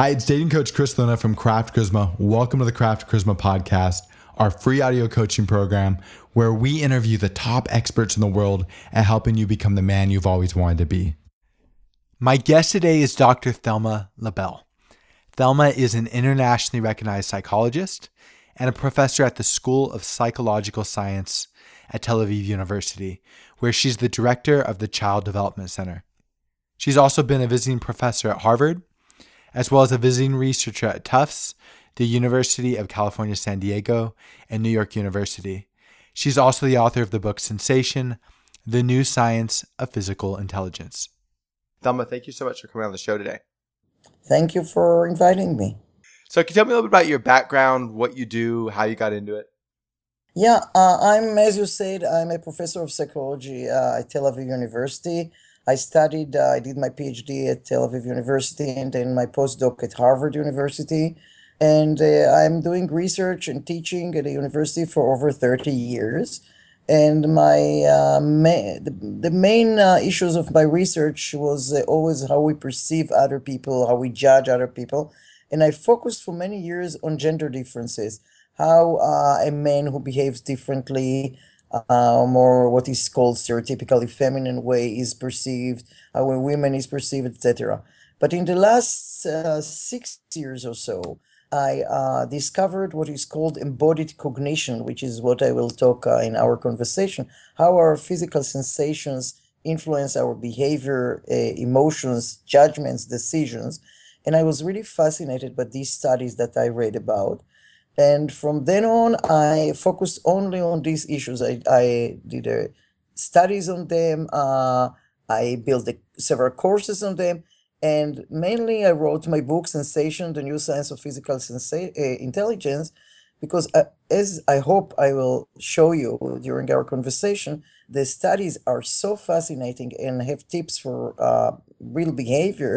Hi, it's dating coach Chris Luna from Craft Charisma. Welcome to the Craft Charisma podcast, our free audio coaching program where we interview the top experts in the world at helping you become the man you've always wanted to be. My guest today is Dr. Thalma Lobel. Thalma is an internationally recognized psychologist and a professor at the School of Psychological Science at Tel Aviv University, where she's the director of the Child Development Center. She's also been a visiting professor at Harvard as well as a visiting researcher at Tufts, the University of California, San Diego, and New York University. She's also the author of the book Sensation The New Science of Physical Intelligence. Thalma, thank you so much for coming on the show today. Thank you for inviting me. So, can you tell me a little bit about your background, what you do, how you got into it? Yeah, uh, I'm, as you said, I'm a professor of psychology uh, at Tel Aviv University. I studied, uh, I did my PhD at Tel Aviv University and then my postdoc at Harvard University. And uh, I'm doing research and teaching at a university for over 30 years. And my uh, ma- the, the main uh, issues of my research was uh, always how we perceive other people, how we judge other people. And I focused for many years on gender differences, how uh, a man who behaves differently uh, more what is called stereotypically feminine way is perceived, how a woman is perceived, etc. But in the last uh, six years or so, I uh, discovered what is called embodied cognition, which is what I will talk uh, in our conversation, how our physical sensations influence our behavior, uh, emotions, judgments, decisions. And I was really fascinated by these studies that I read about. And from then on, I focused only on these issues. I, I did uh, studies on them. Uh, I built several courses on them. And mainly, I wrote my book, Sensation The New Science of Physical Sensa- uh, Intelligence, because uh, as I hope I will show you during our conversation, the studies are so fascinating and have tips for uh, real behavior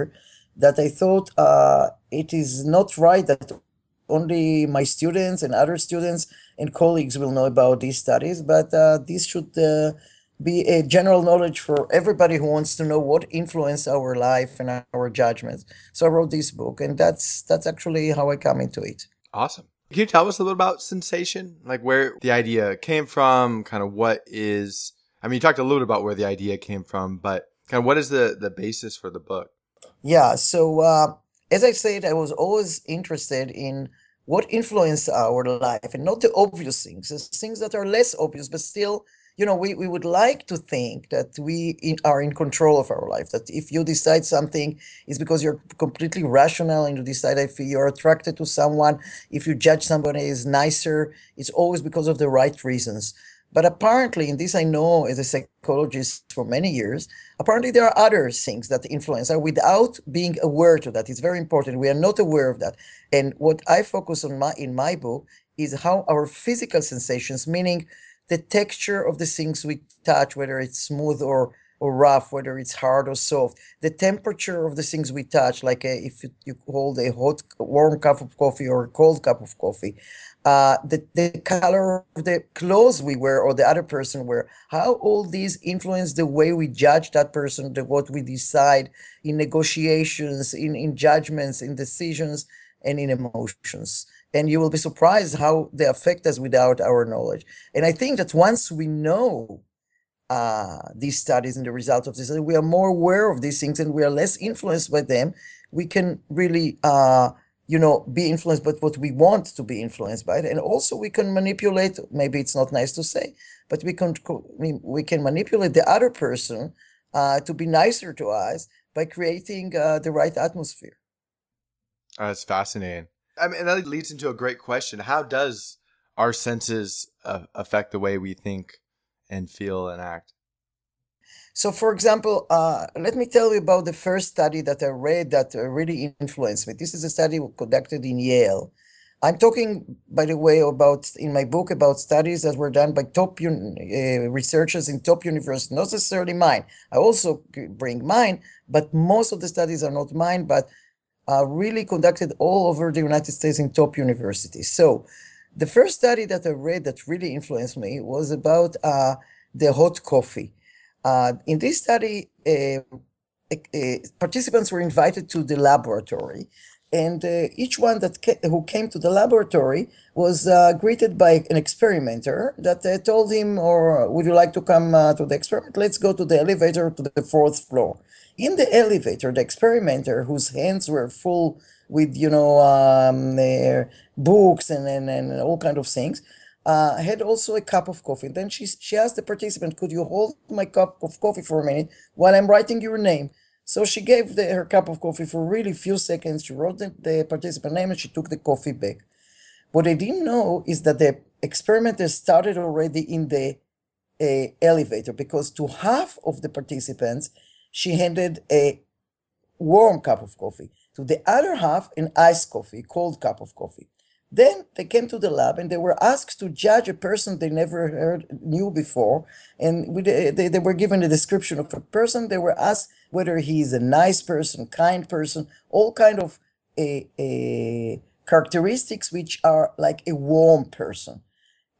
that I thought uh, it is not right that only my students and other students and colleagues will know about these studies, but uh, this should uh, be a general knowledge for everybody who wants to know what influence our life and our judgments. So I wrote this book, and that's that's actually how I come into it. Awesome. Can you tell us a little about sensation, like where the idea came from, kind of what is? I mean, you talked a little bit about where the idea came from, but kind of what is the the basis for the book? Yeah. So uh, as I said, I was always interested in what influence our life and not the obvious things, the things that are less obvious, but still, you know, we, we would like to think that we in, are in control of our life, that if you decide something is because you're completely rational and you decide if you're attracted to someone, if you judge somebody as nicer, it's always because of the right reasons. But apparently, and this I know as a psychologist for many years, apparently there are other things that influence us without being aware to that. It's very important. We are not aware of that. And what I focus on my in my book is how our physical sensations, meaning the texture of the things we touch, whether it's smooth or or rough, whether it's hard or soft, the temperature of the things we touch, like a, uh, if you, hold a hot, warm cup of coffee or a cold cup of coffee, uh, the, the color of the clothes we wear or the other person wear, how all these influence the way we judge that person, the, what we decide in negotiations, in, in judgments, in decisions, and in emotions. And you will be surprised how they affect us without our knowledge. And I think that once we know uh, these studies and the result of this, we are more aware of these things and we are less influenced by them, we can really uh, you know, be influenced by what we want to be influenced by. And also we can manipulate, maybe it's not nice to say, but we can, we can manipulate the other person uh, to be nicer to us by creating uh, the right atmosphere. Oh, that's fascinating. I mean, that leads into a great question. How does our senses uh, affect the way we think and feel and act? So, for example, uh, let me tell you about the first study that I read that really influenced me. This is a study conducted in Yale. I'm talking, by the way, about in my book about studies that were done by top un- uh, researchers in top universities, not necessarily mine. I also bring mine, but most of the studies are not mine, but are really conducted all over the United States in top universities. So, the first study that I read that really influenced me was about uh, the hot coffee. Uh, in this study, uh, participants were invited to the laboratory and uh, each one that ca- who came to the laboratory was uh, greeted by an experimenter that told him, "Or would you like to come to the experiment? Let's go to the elevator to the fourth floor." In the elevator, the experimenter, whose hands were full with you know um, books and, and and all kind of things, uh, had also a cup of coffee. Then she she asked the participant, "Could you hold my cup of coffee for a minute while I'm writing your name?" So she gave the, her cup of coffee for really few seconds. She wrote the, the participant name and she took the coffee back. What I didn't know is that the experiment started already in the uh, elevator because to half of the participants, she handed a warm cup of coffee. To the other half, an iced coffee, cold cup of coffee. Then they came to the lab and they were asked to judge a person they never heard knew before. And they, they were given a description of a person. They were asked whether he's a nice person, kind person, all kind of a, a characteristics which are like a warm person.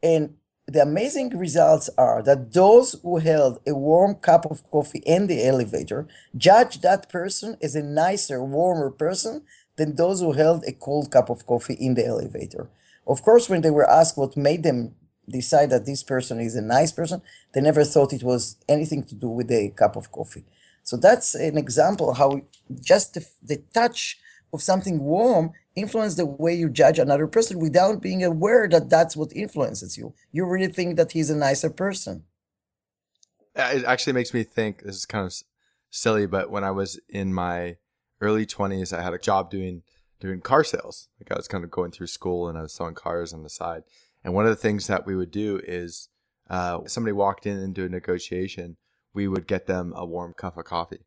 And the amazing results are that those who held a warm cup of coffee in the elevator judge that person as a nicer, warmer person than those who held a cold cup of coffee in the elevator. Of course, when they were asked what made them decide that this person is a nice person, they never thought it was anything to do with a cup of coffee. So that's an example how just the, the touch of something warm influence the way you judge another person without being aware that that's what influences you. You really think that he's a nicer person. It actually makes me think this is kind of silly, but when I was in my early 20s, I had a job doing doing car sales. Like I was kind of going through school and I was selling cars on the side. And one of the things that we would do is uh, somebody walked in into a negotiation, we would get them a warm cup of coffee.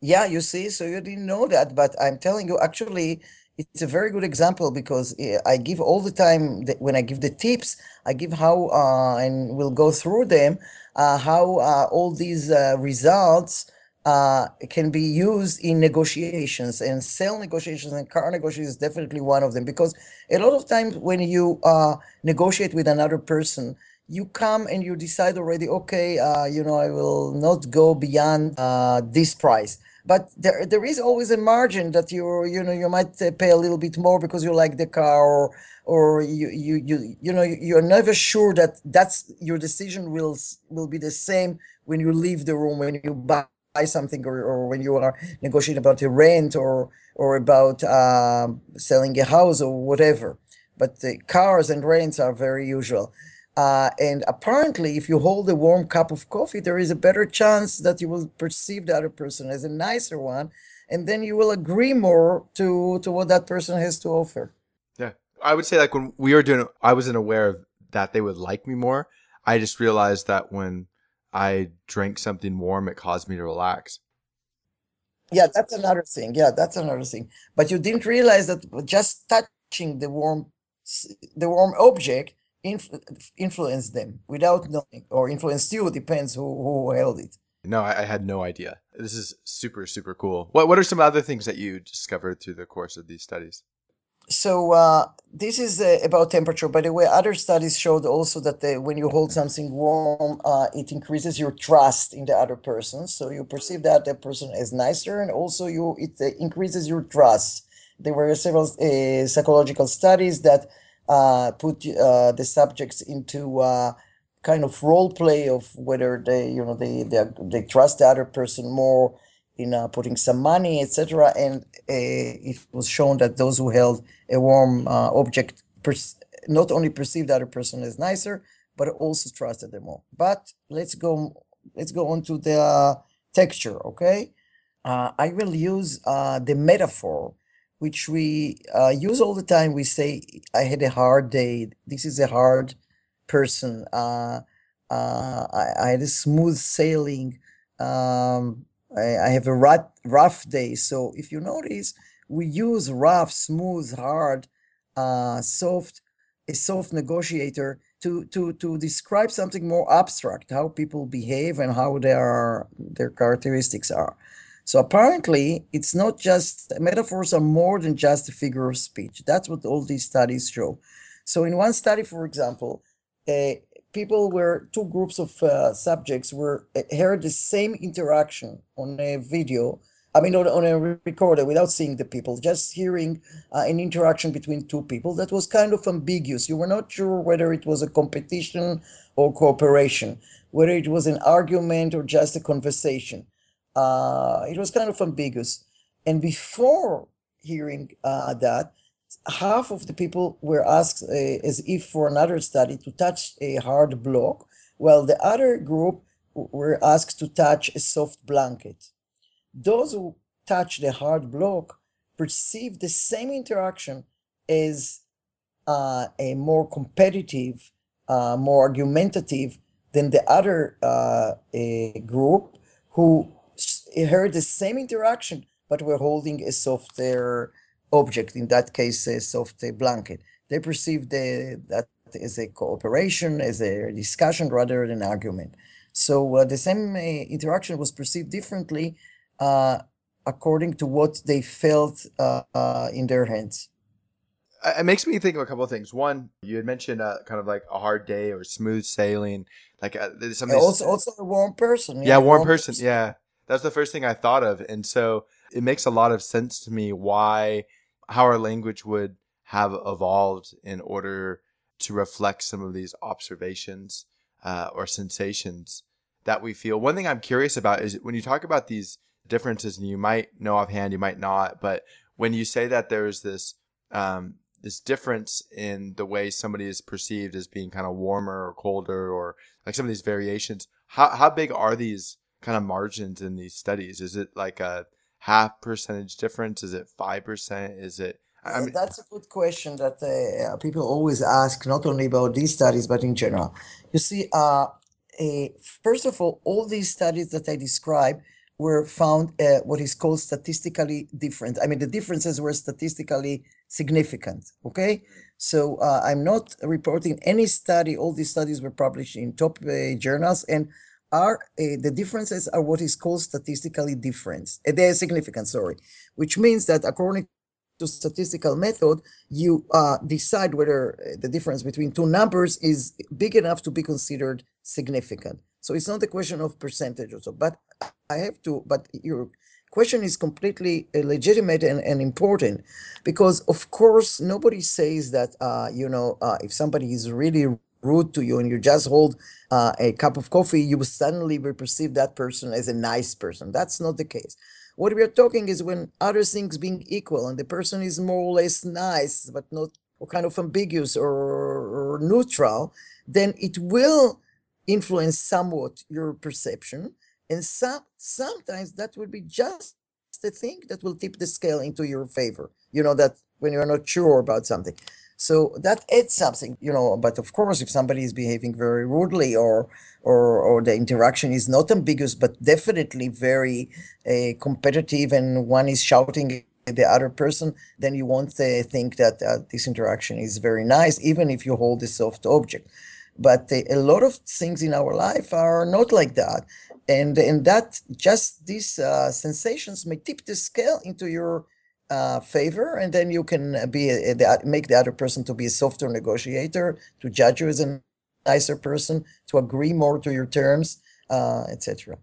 Yeah, you see, so you didn't know that, but I'm telling you, actually, it's a very good example because eh, I give all the time when I give the tips, I give how uh, and we'll go through them, uh, how uh, all these uh, results uh, can be used in negotiations and sale negotiations and car negotiations is definitely one of them because a lot of times when you uh, negotiate with another person you come and you decide already okay uh, you know i will not go beyond uh, this price but there, there is always a margin that you you know you might uh, pay a little bit more because you like the car or or you you you you know you're never sure that that's your decision will will be the same when you leave the room when you buy something or, or when you are negotiating about a rent or or about um, selling a house or whatever. But the cars and rents are very usual. Uh, and apparently, if you hold a warm cup of coffee, there is a better chance that you will perceive the other person as a nicer one, and then you will agree more to to what that person has to offer. Yeah, I would say like when we were doing, I wasn't aware of that they would like me more. I just realized that when I drank something warm, it caused me to relax. Yeah, that's another thing. Yeah, that's another thing. But you didn't realize that just touching the warm, the warm object influ- influenced them without knowing, or influenced you. Depends who who held it. No, I, I, had no idea. This is super super cool. What what are some other things that you discovered through the course of these studies? So uh, this is uh, about temperature. By the way, other studies showed also that the, when you hold something warm, uh, it increases your trust in the other person. So you perceive that the person is nicer, and also you it uh, increases your trust. There were several uh, psychological studies that uh, put the subjects into a kind of role play of whether they you know they they, they trust the other person more in uh, putting some money, etc. And uh, it was shown that those who held a warm uh, object not only perceived the other person as nicer, but also trusted them more. But let's go let's go on to the uh, texture. Okay, uh, I will use uh, the metaphor which we use all the time. We say, "I had a hard day. This is a hard person." I, I had a smooth sailing. Um, I, I have a rough, rough day. So if you notice, we use rough, smooth, hard, uh, soft, a soft negotiator to to to describe something more abstract, how people behave and how their their characteristics are. So apparently, it's not just metaphors are more than just a figure of speech. That's what all these studies show. So in one study, for example, a people were two groups of uh, subjects were uh, heard the same interaction on a video I mean, on, on a recorder without seeing the people, just hearing uh, an interaction between two people that was kind of ambiguous. You were not sure whether it was a competition or cooperation, whether it was an argument or just a conversation. Uh, it was kind of ambiguous. And before hearing uh, that, half of the people were asked, uh, as if for another study, to touch a hard block, while the other group were asked to touch a soft blanket. Those who touch the hard block perceive the same interaction as uh, a more competitive, uh, more argumentative than the other uh, group who heard the same interaction but we're holding a softer object, in that case, a soft blanket. They perceive the, that as a cooperation, as a discussion rather than argument. So uh, the same uh, interaction was perceived differently uh, according to what they felt uh, uh, in their hands. It makes me think of a couple of things. One, you had mentioned uh, kind of like a hard day or smooth sailing, like something. Also, also a warm person. Yeah, yeah warm, warm person. person. Yeah, that's the first thing I thought of, and so it makes a lot of sense to me why how our language would have evolved in order to reflect some of these observations uh, or sensations that we feel. One thing I'm curious about is when you talk about these differences, and you might know offhand, you might not, but when you say that there's this um, this difference in the way somebody is perceived as being kind of warmer or colder, or like some of these variations, how how big are these kind of margins in these studies? Is it like a half percentage difference? Is it five percent? Is it I mean, that's a good question that uh, people always ask, not only about these studies but in general. You see, uh, uh, first of all, all these studies that I described were found uh, what is called statistically different. I mean, the differences were statistically significant. Okay, so uh, I'm not reporting any study. All these studies were published in top uh, journals and are uh, the differences are what is called statistically different. Uh, they are significant, sorry, which means that according to statistical method, you uh, decide whether uh, the difference between two numbers is big enough to be considered significant. So it's not a question of percentage or so, but I have to, but your question is completely uh, legitimate and, and important because of course nobody says that, uh, you know, uh, if somebody is really rude to you and you just hold uh, a cup of coffee, you will suddenly perceive that person as a nice person. That's not the case. What we are talking is when other things being equal and the person is more or less nice, but not or kind of ambiguous or, or neutral, then it will influence somewhat your perception. And some, sometimes that will be just the thing that will tip the scale into your favor. You know, that when you're not sure about something. So that adds something, you know. But of course, if somebody is behaving very rudely, or or or the interaction is not ambiguous, but definitely very uh, competitive, and one is shouting at the other person, then you won't uh, think that uh, this interaction is very nice, even if you hold a soft object. But uh, a lot of things in our life are not like that, and and that just these uh, sensations may tip the scale into your uh, favor, and then you can be a, a, make the other person to be a softer negotiator, to judge you as a nicer person, to agree more to your terms, uh, etc.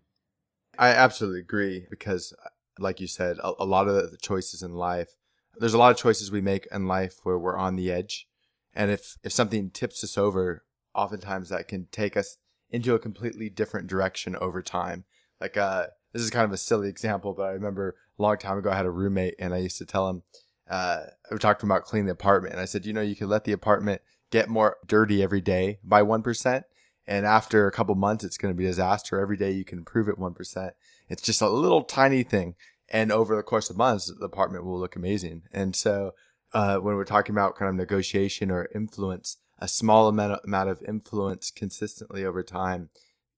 I absolutely agree because, like you said, a, a lot of the choices in life, there's a lot of choices we make in life where we're on the edge, and if if something tips us over, oftentimes that can take us into a completely different direction over time. Like uh, this is kind of a silly example, but I remember a long time ago I had a roommate and I used to tell him, uh, we talked about cleaning the apartment and I said, you know, you can let the apartment get more dirty every day by 1%. And after a couple months, it's going to be a disaster. Every day you can improve it 1%. It's just a little tiny thing. And over the course of months, the apartment will look amazing. And so, uh, when we're talking about kind of negotiation or influence, a small amount of influence consistently over time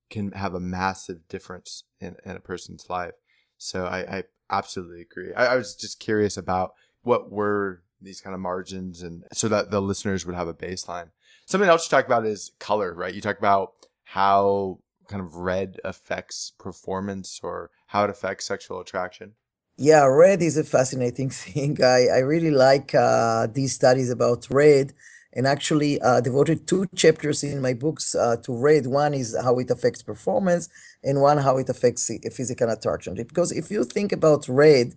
can have a massive difference in, in a person's life. So I, I absolutely agree. I, I, was just curious about what were these kind of margins and so that the listeners would have a baseline. Something else you talk about is color, right? You talk about how kind of red affects performance or how it affects sexual attraction. Yeah, red is a fascinating thing. I, I really like uh, these studies about red and actually uh, devoted two chapters in my books uh, to red. One is how it affects performance, and one how it affects physical attraction. Because if you think about red,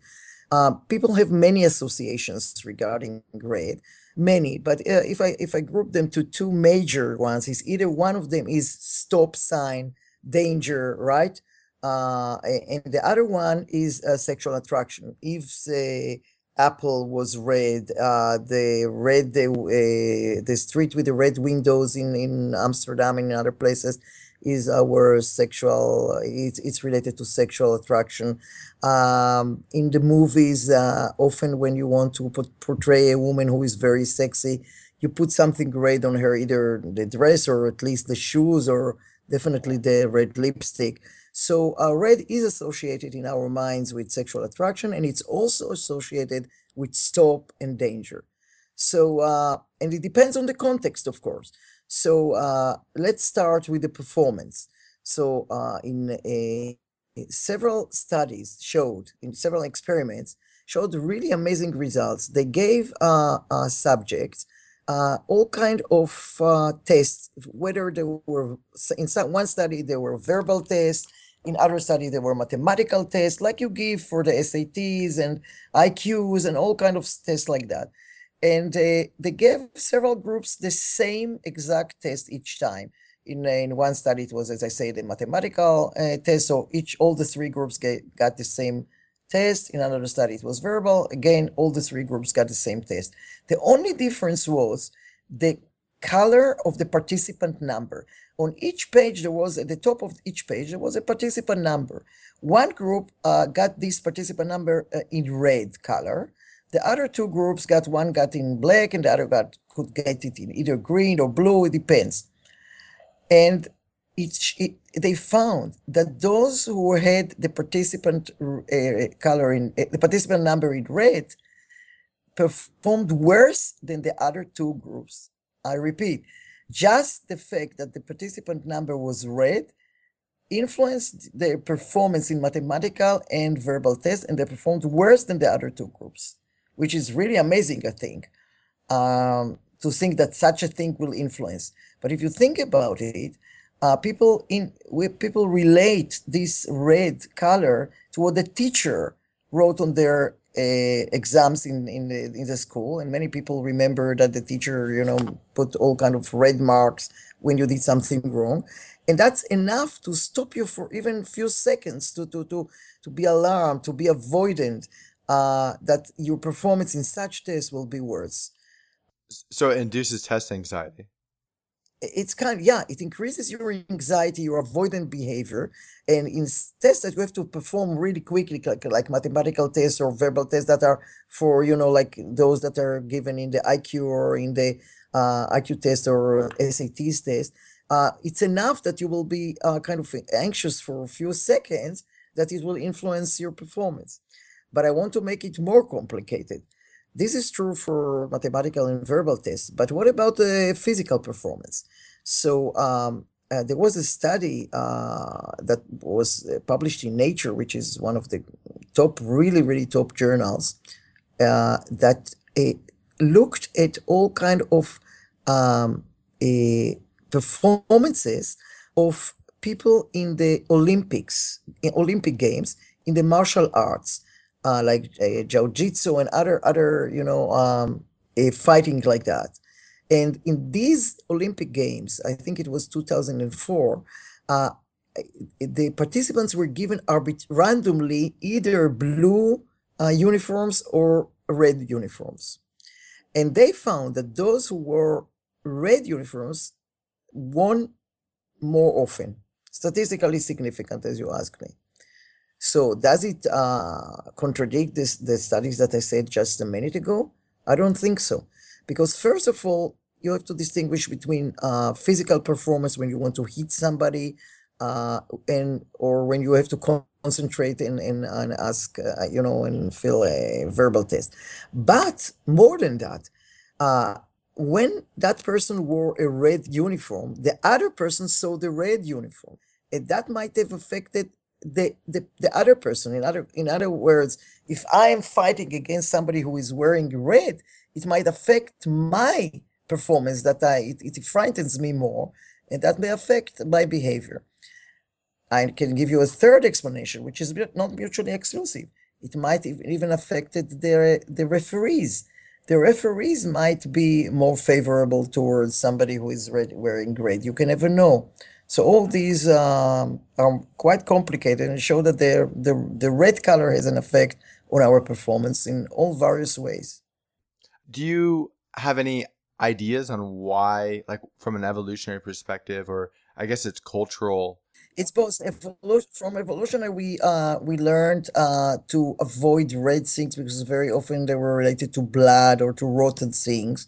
uh, people have many associations regarding red, many. But uh, if I if I group them to two major ones, is either one of them is stop sign, danger, right? Uh, and the other one is uh, sexual attraction. If the apple was red, uh, the red the uh, the street with the red windows in in Amsterdam and in other places is our sexual. It's it's related to sexual attraction. Um, in the movies, uh, often when you want to put, portray a woman who is very sexy, you put something red on her, either the dress or at least the shoes or definitely the red lipstick. So uh, red is associated in our minds with sexual attraction, and it's also associated with stop and danger. So, uh, and it depends on the context, of course. So uh, let's start with the performance. So uh, in a, several studies showed, in several experiments, showed really amazing results. They gave uh, subjects uh, all kind of uh, tests, whether they were in some, one study there were verbal tests, in other study there were mathematical tests, like you give for the SATs and IQs and all kind of tests like that. And uh, they gave several groups the same exact test each time. In, uh, in one study, it was, as I say, the mathematical uh, test. So each, all the three groups get, got the same test. In another study, it was verbal. Again, all the three groups got the same test. The only difference was the color of the participant number. On each page, there was at the top of each page, there was a participant number. One group uh, got this participant number uh, in red color. The other two groups got one got in black and the other got could get it in either green or blue. It depends. And each, it, they found that those who had the participant uh, color in uh, the participant number in red performed worse than the other two groups. I repeat, just the fact that the participant number was red influenced their performance in mathematical and verbal tests, and they performed worse than the other two groups, which is really amazing, I think, um, to think that such a thing will influence. But if you think about it, uh, people in people relate this red color to what the teacher wrote on their uh, exams in in the, in the school, and many people remember that the teacher, you know, put all kind of red marks when you did something wrong, and that's enough to stop you for even few seconds to to to to be alarmed, to be avoidant, uh, that your performance in such tests will be worse. So it induces test anxiety it's kind of, yeah, it increases your anxiety, your avoidant behavior. And in tests that you have to perform really quickly, like, like mathematical tests or verbal tests that are for, you know, like those that are given in the IQ or in the uh, IQ test or SATs test, uh, it's enough that you will be uh, kind of anxious for a few seconds that it will influence your performance. But I want to make it more complicated. This is true for mathematical and verbal tests, but what about the physical performance? So um, uh, there was a study uh, that was uh, published in Nature, which is one of the top, really, really top journals, uh, that uh, looked at all kind of um, performances of people in the Olympics, in Olympic Games, in the martial arts uh, like uh, jiu-jitsu and other other you know um, fighting like that. And in these olympic games i think it was 2004 uh, the participants were given arbit- randomly either blue uh, uniforms or red uniforms. And they found that those who wore red uniforms won more often. Statistically significant as you ask me so does it uh, contradict this, the studies that I said just a minute ago? I don't think so. Because first of all, you have to distinguish between uh, physical performance when you want to hit somebody uh, and or when you have to concentrate and, and, and ask, uh, you know, and fill a verbal test. But more than that, uh, when that person wore a red uniform, the other person saw the red uniform. And that might have affected the, the the other person in other in other words if i am fighting against somebody who is wearing red it might affect my performance that I it, it frightens me more, and that may affect my behavior. I can give you a third explanation, which is not mutually exclusive. It might even affect the, the referees. The referees might be more favorable towards somebody who is red, wearing red. You can never know. So all these um, are quite complicated and show that the, the red color has an effect on our performance in all various ways. Do you have any ideas on why, like from an evolutionary perspective, or I guess it's cultural it's both evolution from evolutionary we uh we learned uh to avoid red things because very often they were related to blood or to rotten things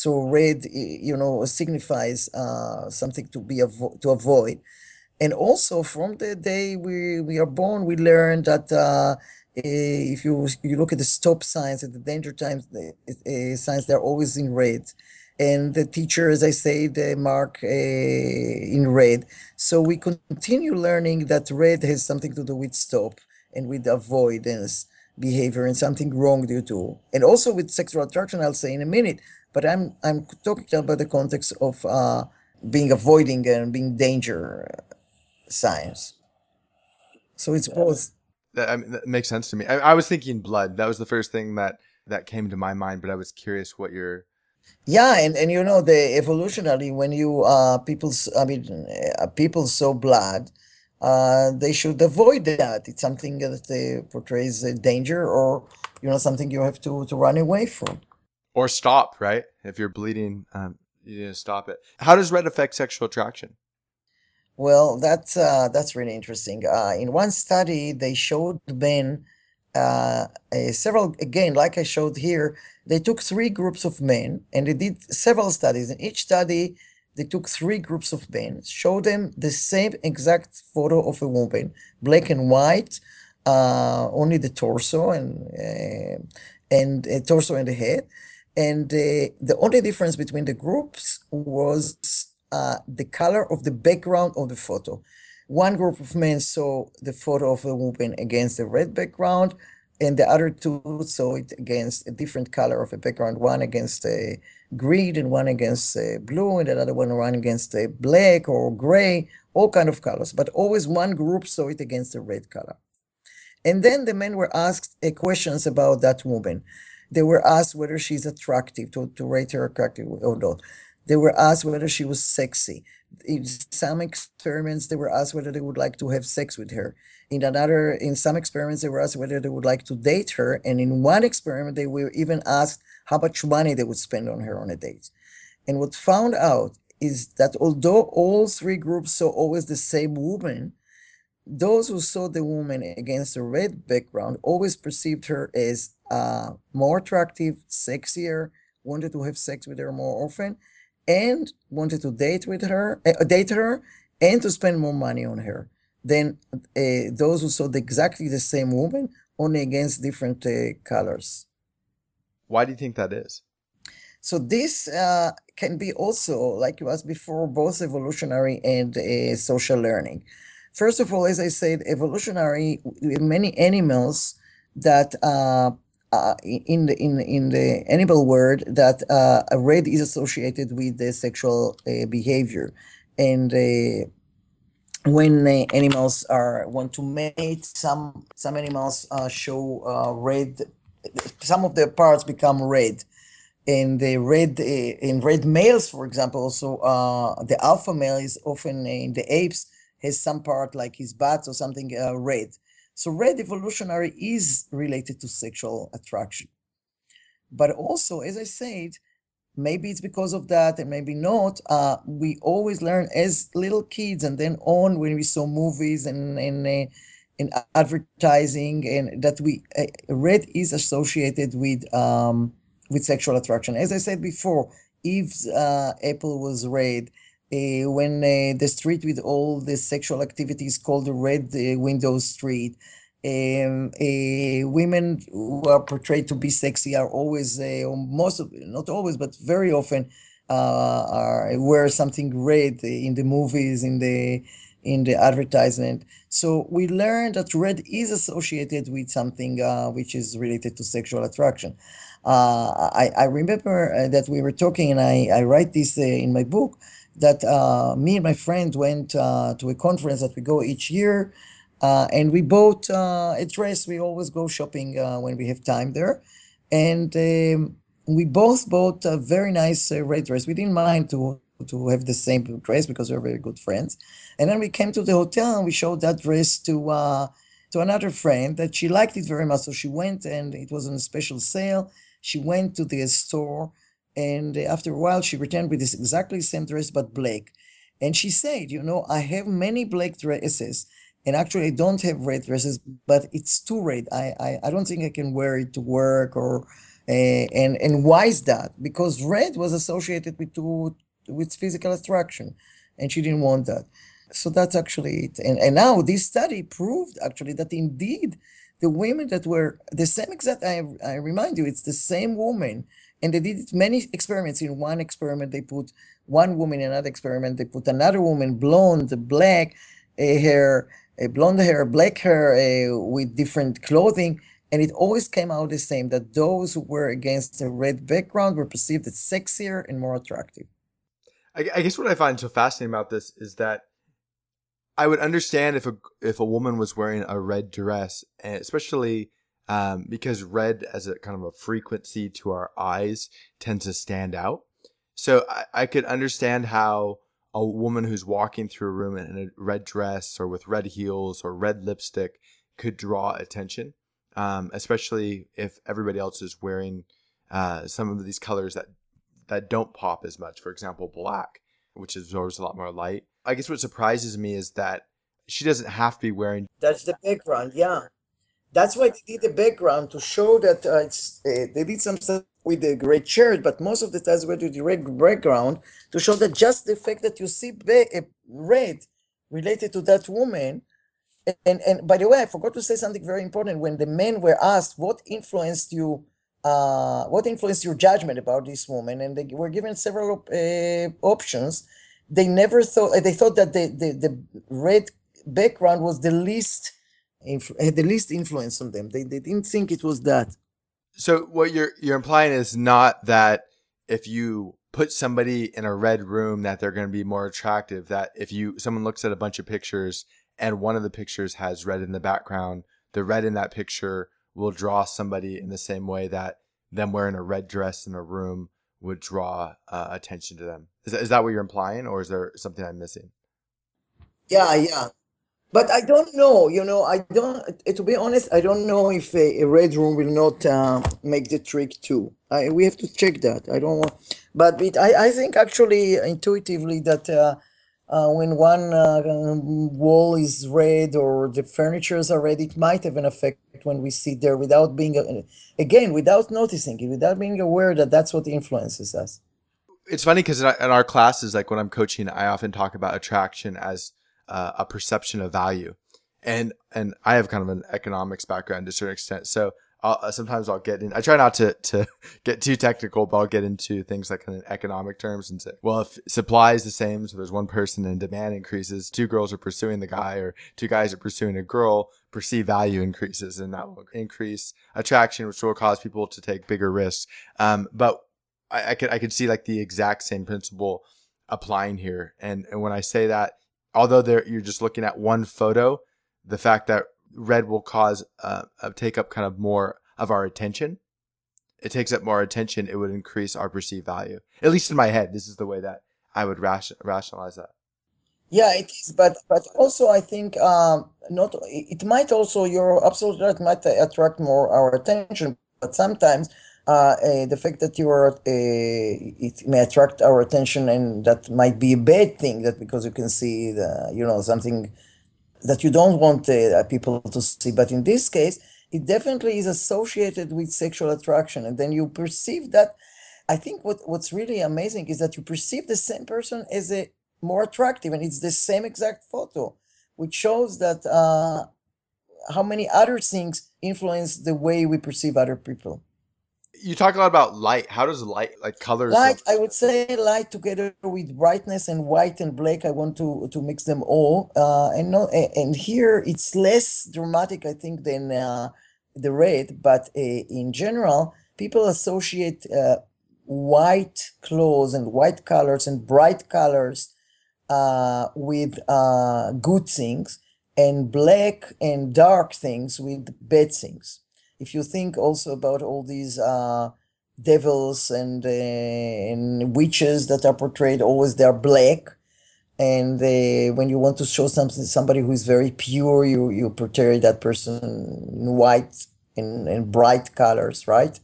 so red you know signifies uh something to be avo- to avoid. And also from the day we we are born we learn that uh if you you look at the stop signs and the danger times uh, signs they're always in red. And the teacher, as I say, they mark uh, in red. So we continue learning that red has something to do with stop and with avoidance behavior and something wrong due to, and also with sexual attraction. I'll say in a minute, but I'm I'm talking about the context of uh, being avoiding and being danger signs. So it's both. That, I mean, that makes sense to me. I, I was thinking blood. That was the first thing that that came to my mind, but I was curious what your yeah, and, and you know the evolutionarily when you uh people's I mean uh, people so blood, uh they should avoid that. It's something that uh, portrays a danger or you know something you have to to run away from. Or stop, right? If you're bleeding, um, you need to stop it. How does red affect sexual attraction? Well, that's uh, that's really interesting. Uh, in one study, they showed men uh, several again, like I showed here, they took three groups of men and they did several studies. In each study, they took three groups of men, showed them the same exact photo of a woman, black and white, uh, only the torso and uh, and uh, torso and the head, and uh, the only difference between the groups was uh, the color of the background of the photo. One group of men saw the photo of a woman against a red background, and the other two saw it against a different color of a background, one against a green and one against a blue, and another one one against a black or gray, all kind of colors. But always one group saw it against the red color. And then the men were asked uh, questions about that woman. They were asked whether she's attractive, to, to rate her attractive or not. They were asked whether she was sexy. In some experiments, they were asked whether they would like to have sex with her. In another, in some experiments, they were asked whether they would like to date her. And in one experiment, they were even asked how much money they would spend on her on a date. And what found out is that although all three groups saw always the same woman, those who saw the woman against a red background always perceived her as uh, more attractive, sexier, wanted to have sex with her more often, and wanted to date with her, uh, date her, and to spend more money on her than uh, those who saw the, exactly the same woman, only against different uh, colors. Why do you think that is? So this uh, can be also, like you asked before, both evolutionary and uh, social learning. First of all, as I said, evolutionary, many animals that uh, uh, in the in in the animal world that uh, red is associated with the sexual uh, behavior, and uh, when animals are want to mate, some some animals uh, show uh, red. Some of their parts become red, and the red in red males, for example, also the alpha male is often in the apes has some part like his butt or something red so red evolutionary is related to sexual attraction. But also, as I said, maybe it's because of that and maybe not. Uh, we always learn as little kids and then on when we saw movies and, and, uh, and advertising and that we uh, red is associated with um, with sexual attraction. As I said before, Eve's uh, apple was red. Uh, when uh, the street with all the sexual activities called the Red uh, Window Street. Um, women who are portrayed to be sexy are always, most of not always, but very often, are wear something red in the movies, in the in the advertisement. So we learned that red is associated with something uh, which is related to sexual attraction. uh, I, I remember uh, that we were talking, and I, I write this uh, in my book that uh, me and my friend went uh, to a conference that we go each year, uh, and we bought a dress. We always go shopping when we have time there, and um, we both bought a very nice red dress. We didn't mind to to have the same dress because we we're very good friends, and then we came to the hotel and we showed that dress to to another friend that she liked it very much. So she went and it was on a special sale. She went to the store and after a while she returned with this exactly same dress but black. And she said, you know, I have many black dresses and actually I don't have red dresses, but it's too red. I, I, I don't think I can wear it to work or uh, and and why is that? Because red was associated with with physical attraction, and she didn't want that. So that's actually it. And and now this study proved actually that indeed the women that were the same exact I, I remind you it's the same woman and they did many experiments. In one experiment they put one woman in another experiment they put another woman blonde black uh, hair uh, blonde hair black hair with different clothing. And it always came out the same that those who were against the red background were perceived as sexier and more attractive. I, I guess what i find so fascinating about this is that I would understand if a if a woman was wearing a red dress, especially um, because red as a kind of a frequency to our eyes tends to stand out. So I, I could understand how a woman who's walking through a room in a red dress or with red heels or red lipstick could draw attention, um, especially if everybody else is wearing uh, some of these colors that that don't pop as much. For example, black, which absorbs a lot more light I guess what surprises me is that she doesn't have to be wearing. That's the big background, yeah. That's why they did the background to show that uh, it's, uh, they did some stuff with the red shirt, but most of the times were the red background to show that just the fact that you see uh, red related to that woman. And, and by the way, I forgot to say something very important. When the men were asked what influenced you, uh, what influenced your judgment about this woman, and they were given several uh, options they never thought they thought that the, the, the red background was the least had the least influence on them. They, they didn't think it was that. So what you're you're implying is not that if you put somebody in a red room that they're going to be more attractive. That if you someone looks at a bunch of pictures and one of the pictures has red in the background, the red in that picture will draw somebody in the same way that them wearing a red dress in a room would draw uh, attention to them. Is that, is that what you're implying, or is there something I'm missing? Yeah, yeah. But I don't know, you know, I don't, to be honest, I don't know if a, a red room will not uh, make the trick too. I, we have to check that. I don't want, but it, I, I think actually intuitively that uh, uh, when one uh, wall is red or the furnitures are red, it might have an effect when we sit there without being, uh, again, without noticing it, without being aware that that's what influences us. It's funny because in, in our classes, like when I'm coaching, I often talk about attraction as uh, a perception of value. And, and I have kind of an economics background to a certain extent. So I'll, uh, sometimes I'll get in. I try not to to get too technical, but I'll get into things like in economic terms and say, well, if supply is the same, so there's one person and demand increases, two girls are pursuing the guy, or two guys are pursuing a girl, perceived value increases, and that will increase attraction, which will cause people to take bigger risks. Um, but I, I could I could see like the exact same principle applying here, and and when I say that, although you're just looking at one photo, the fact that red will cause uh, take up kind of more of our attention. It takes up more attention. It would increase our perceived value. At least in my head, this is the way that I would ration, rationalize that. Yeah, it is, but but also I think um, not. It might also you're absolutely right. Might attract more our attention, but sometimes uh, uh, the fact that you are uh, it may attract our attention, and that might be a bad thing. That because you can see the you know something that you don't want uh, people to see. But in this case, it definitely is associated with sexual attraction. And then you perceive that. I think what, what's really amazing is that you perceive the same person as a more attractive, and it's the same exact photo, which shows that uh, how many other things influence the way we perceive other people you talk a lot about light. How does light, like colors? Light, I would say light together with brightness and white and black. I want to to mix them all. Uh, and no, and here it's less dramatic, I think, than uh, the red. But uh, in general, people associate uh, white clothes and white colors and bright colors uh, with uh, good things and black and dark things with bad things. If you think also about all these uh, devils and, uh, and witches that are portrayed, always they're black. And uh, when you want to show something, somebody who is very pure, you, you portray that person in white and, and bright colors, right?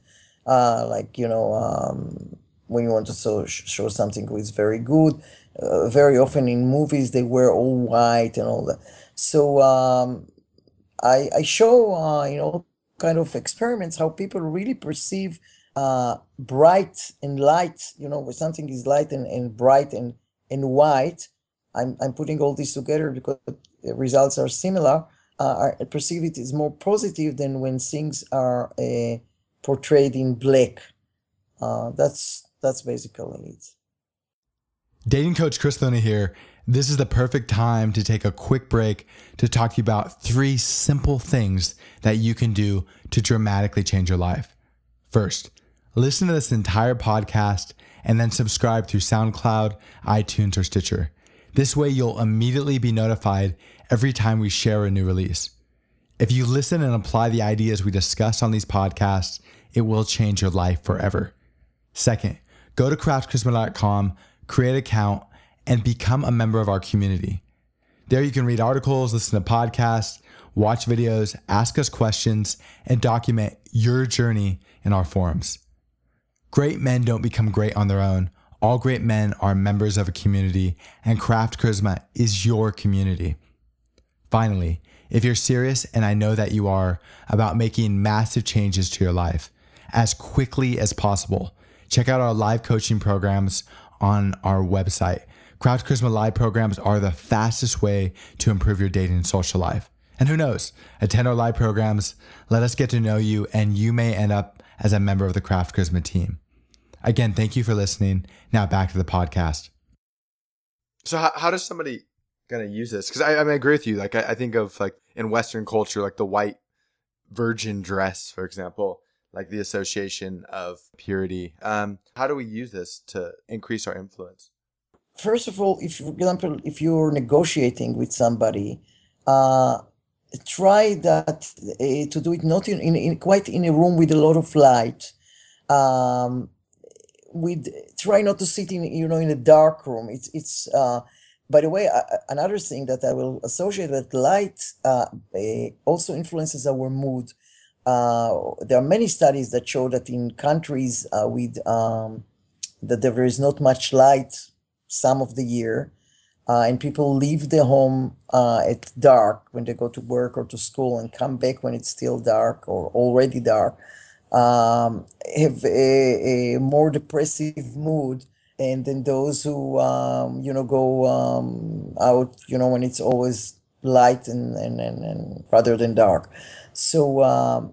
Uh, like, you know, um, when you want to show, show something who is very good, uh, very often in movies they wear all white and all that. So um, I, I show, uh, you know, kind of experiments how people really perceive uh, bright and light, you know, when something is light and, and bright and, and white. I'm, I'm putting all this together because the results are similar. Uh, I perceive it as more positive than when things are uh, portrayed in black. Uh, that's that's basically it. Dating coach Chris Luna here. This is the perfect time to take a quick break to talk to you about three simple things that you can do to dramatically change your life. First, listen to this entire podcast and then subscribe through SoundCloud, iTunes, or Stitcher. This way, you'll immediately be notified every time we share a new release. If you listen and apply the ideas we discuss on these podcasts, it will change your life forever. Second, go to craftcharisma.com, create an account, and become a member of our community. There you can read articles, listen to podcasts, watch videos, ask us questions, and document your journey in our forums. Great men don't become great on their own. All great men are members of a community, and Craft Charisma is your community. Finally, if you're serious, and I know that you are, about making massive changes to your life as quickly as possible, check out our live coaching programs on our website. Craft Charisma Live programs are the fastest way to improve your dating and social life. And who knows, attend our live programs, let us get to know you, and you may end up as a member of the Craft Charisma team. Again, thank you for listening. Now back to the podcast. So, how, how does somebody going to use this? Because I, I, mean, I agree with you. Like, I, I think of like in Western culture, like the white virgin dress, for example, like the association of purity. Um, how do we use this to increase our influence? First of all, if for example, if you're negotiating with somebody, uh, try that uh, to do it not in, in, in, quite in a room with a lot of light. Um, with try not to sit in you know in a dark room. It's it's. Uh, by the way, uh, another thing that I will associate with light uh, also influences our mood. Uh, there are many studies that show that in countries uh, with um, that there is not much light some of the year, uh, and people leave their home uh, at dark when they go to work or to school and come back when it's still dark or already dark, um, have a, a, more depressive mood. And then those who um, you know go um, out, you know, when it's always light and, and, and, and rather than dark. So um,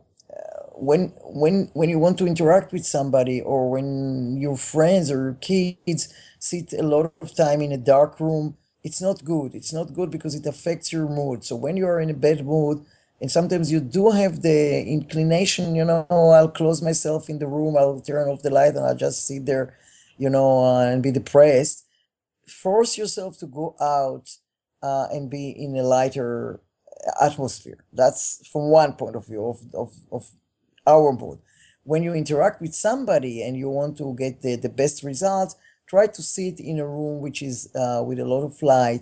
when when when you want to interact with somebody or when your friends or your kids sit a lot of time in a dark room, it's not good. It's not good because it affects your mood. So when you are in a bad mood, and sometimes you do have the inclination, you know, I'll close myself in the room, I'll turn off the light, and I'll just sit there, you know, uh, and be depressed. Force yourself to go out uh, and be in a lighter atmosphere. That's from one point of view of, of, of our mood. When you interact with somebody and you want to get the, the best results, try to sit in a room which is uh, with a lot of light.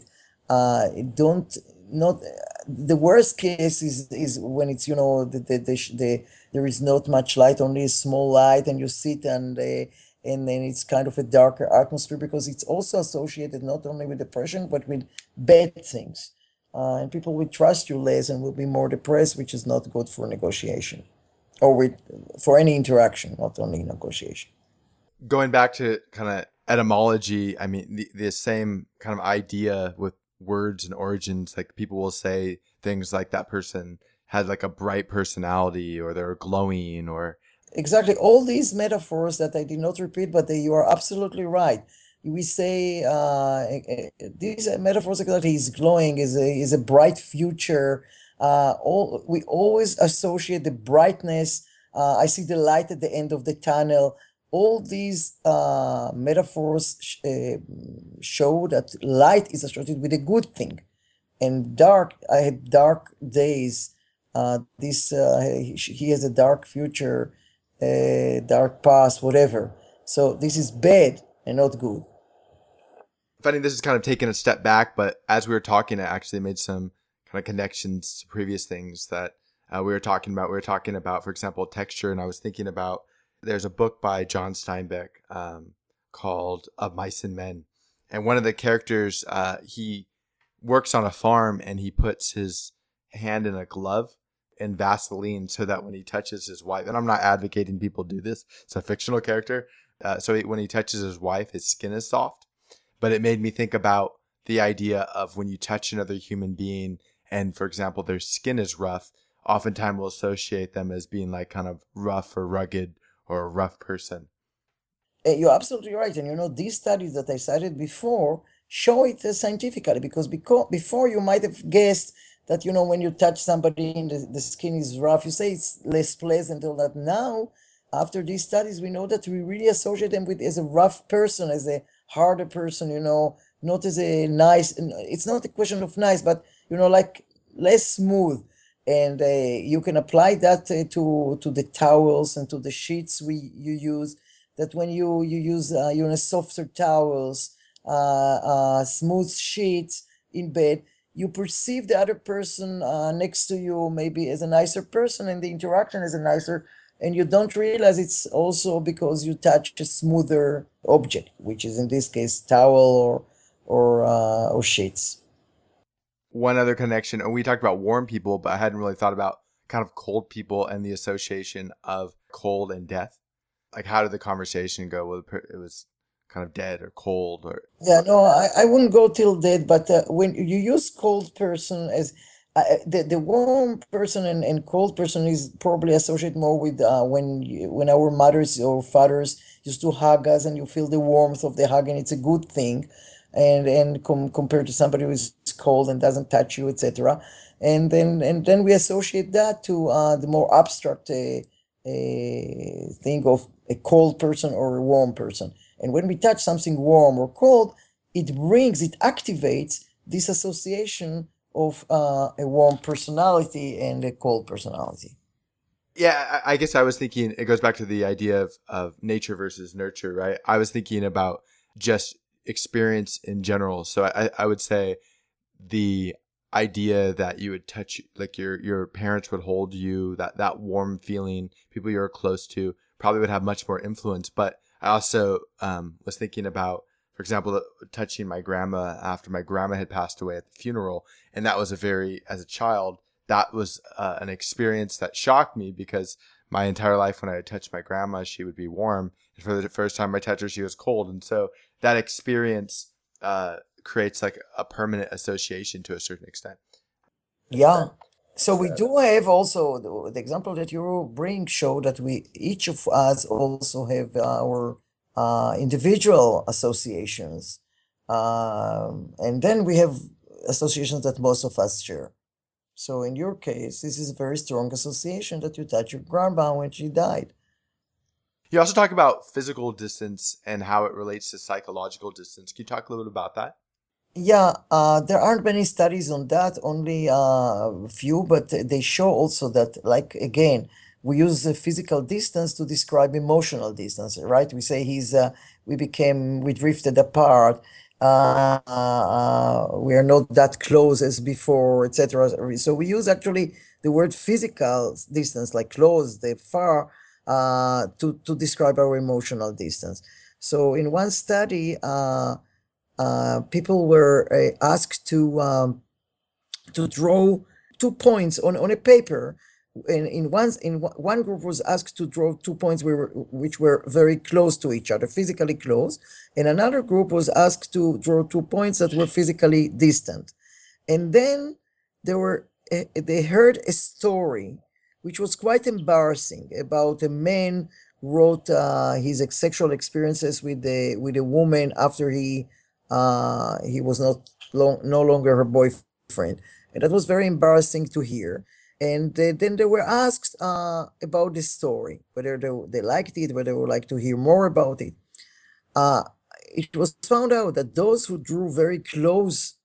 Uh, don't not the worst case is is when it's you know the, the, the, the there is not much light, only a small light, and you sit and uh, and then it's kind of a darker atmosphere because it's also associated not only with depression but with bad things. Uh, and people will trust you less and will be more depressed, which is not good for negotiation or with for any interaction, not only negotiation. Going back to kind of etymology, I mean the, the same kind of idea with words and origins. Like people will say things like that person had like a bright personality or they're glowing or exactly all these metaphors that I did not repeat, but they, you are absolutely right. We say uh, eh, eh, these metaphors exactly is glowing, is a is a bright future. Uh, all we always associate the brightness uh, I see the light at the end of the tunnel. All these uh, metaphors sh- uh, show that light is associated with a good thing, and dark. I had dark days. Uh, this uh, he, has a dark future, a dark past, whatever. So this is bad and not good. I think this is kind of taking a step back, but as we were talking, I actually made some kind of connections to previous things that uh, we were talking about. We were talking about, for example, texture, and I was thinking about there's a book by John Steinbeck um, called Of Mice and Men, and one of the characters uh, he works on a farm and he puts his hand in a glove and Vaseline so that when he touches his wife, and I'm not advocating people do this, it's a fictional character. Uh, so he, when he touches his wife, his skin is soft. But it made me think about the idea of when you touch another human being, and for example, their skin is rough, oftentimes we'll associate them as being like kind of rough or rugged or a rough person. Uh, You're absolutely right. And you know, these studies that I cited before show it scientifically because before you might have guessed that, you know, when you touch somebody and the, the skin is rough, you say it's less pleasant all that. Now, after these studies, we know that we really associate them with as a rough person, as a harder person, you know, not as a nice, it's not a question of nice, but, you know, like less smooth and uh, you can apply that uh, to to the towels and to the sheets we you use that when you you use uh, you know softer towels uh, uh, smooth sheets in bed you perceive the other person next to you maybe as a nicer person and the interaction is a nicer and you don't realize it's also because you touch a smoother object which is in this case towel or or or sheets One other connection, and we talked about warm people, but I hadn't really thought about kind of cold people and the association of cold and death. Like, how did the conversation go? Well, it was kind of dead or cold or Yeah, no, I, I wouldn't go till dead, but uh, when you use cold person as uh, the the warm person and, and cold person is probably associated more with uh, when you, when our mothers or fathers used to hug us and you feel the warmth of the hug and it's a good thing, and and com compared to somebody who's cold and doesn't touch you, etc. And then and then we associate that to uh, the more abstract uh, uh, thing of a cold person or a warm person. And when we touch something warm or cold, it brings, it activates this association of uh, a warm personality and a cold personality. Yeah, I I guess I was thinking it goes back to the idea of, of nature versus nurture, right? I was thinking about just experience in general. So I, I would say the idea that you would touch like your your parents would hold you, that that warm feeling, people you're close to probably would have much more influence. But I also um, was thinking about, for example, touching my grandma after my grandma had passed away at the funeral, and that was a very as a child that was uh, an experience that shocked me because my entire life when I would touch my grandma, she would be warm. And for the first time I touched her, she was cold. And so that experience uh, creates like a permanent association to a certain extent. Yeah. So we do have also the, the example that you bring show that we each of us also have our uh, individual associations, um, and then we have associations that most of us share. So in your case, this is a very strong association that you touch your grandma when she died. You also talk about physical distance and how it relates to psychological distance. Can you talk a little bit about that? Yeah, uh, there aren't many studies on that, only uh, a few, but they show also that, like, again, we use the physical distance to describe emotional distance, right? We say he's, uh, we became, we drifted apart, uh, uh, we are not that close as before, etc. So we use actually the word physical distance, like close, the far, uh, to, to describe our emotional distance. So in one study, uh, uh, people were uh, asked to um, to draw two points on, on a paper. In in one in one group was asked to draw two points were, which were very close to each other, physically close, and another group was asked to draw two points that were physically distant. And then there were uh, they heard a story which was quite embarrassing about a man wrote uh, his sexual experiences with the with a woman after he uh, he was not long, no longer her boyfriend, and that was very embarrassing to hear. And uh, then they were asked uh, about the story, whether they, they liked it, whether they would like to hear more about it. Uh, it was found out that those who drew very close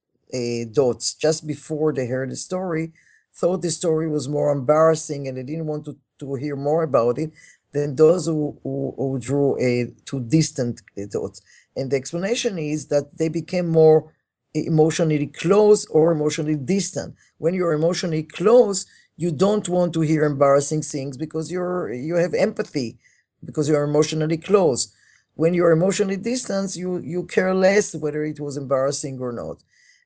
dots just before they heard the story thought the story was more embarrassing and they didn't want to, to hear more about it than those who, who, who drew a too distant uh, dots. And the explanation is that they became more emotionally close or emotionally distant. When you're emotionally close, you don't want to hear embarrassing things because you're you have empathy because you're emotionally close. When you're emotionally distant, you you care less whether it was embarrassing or not.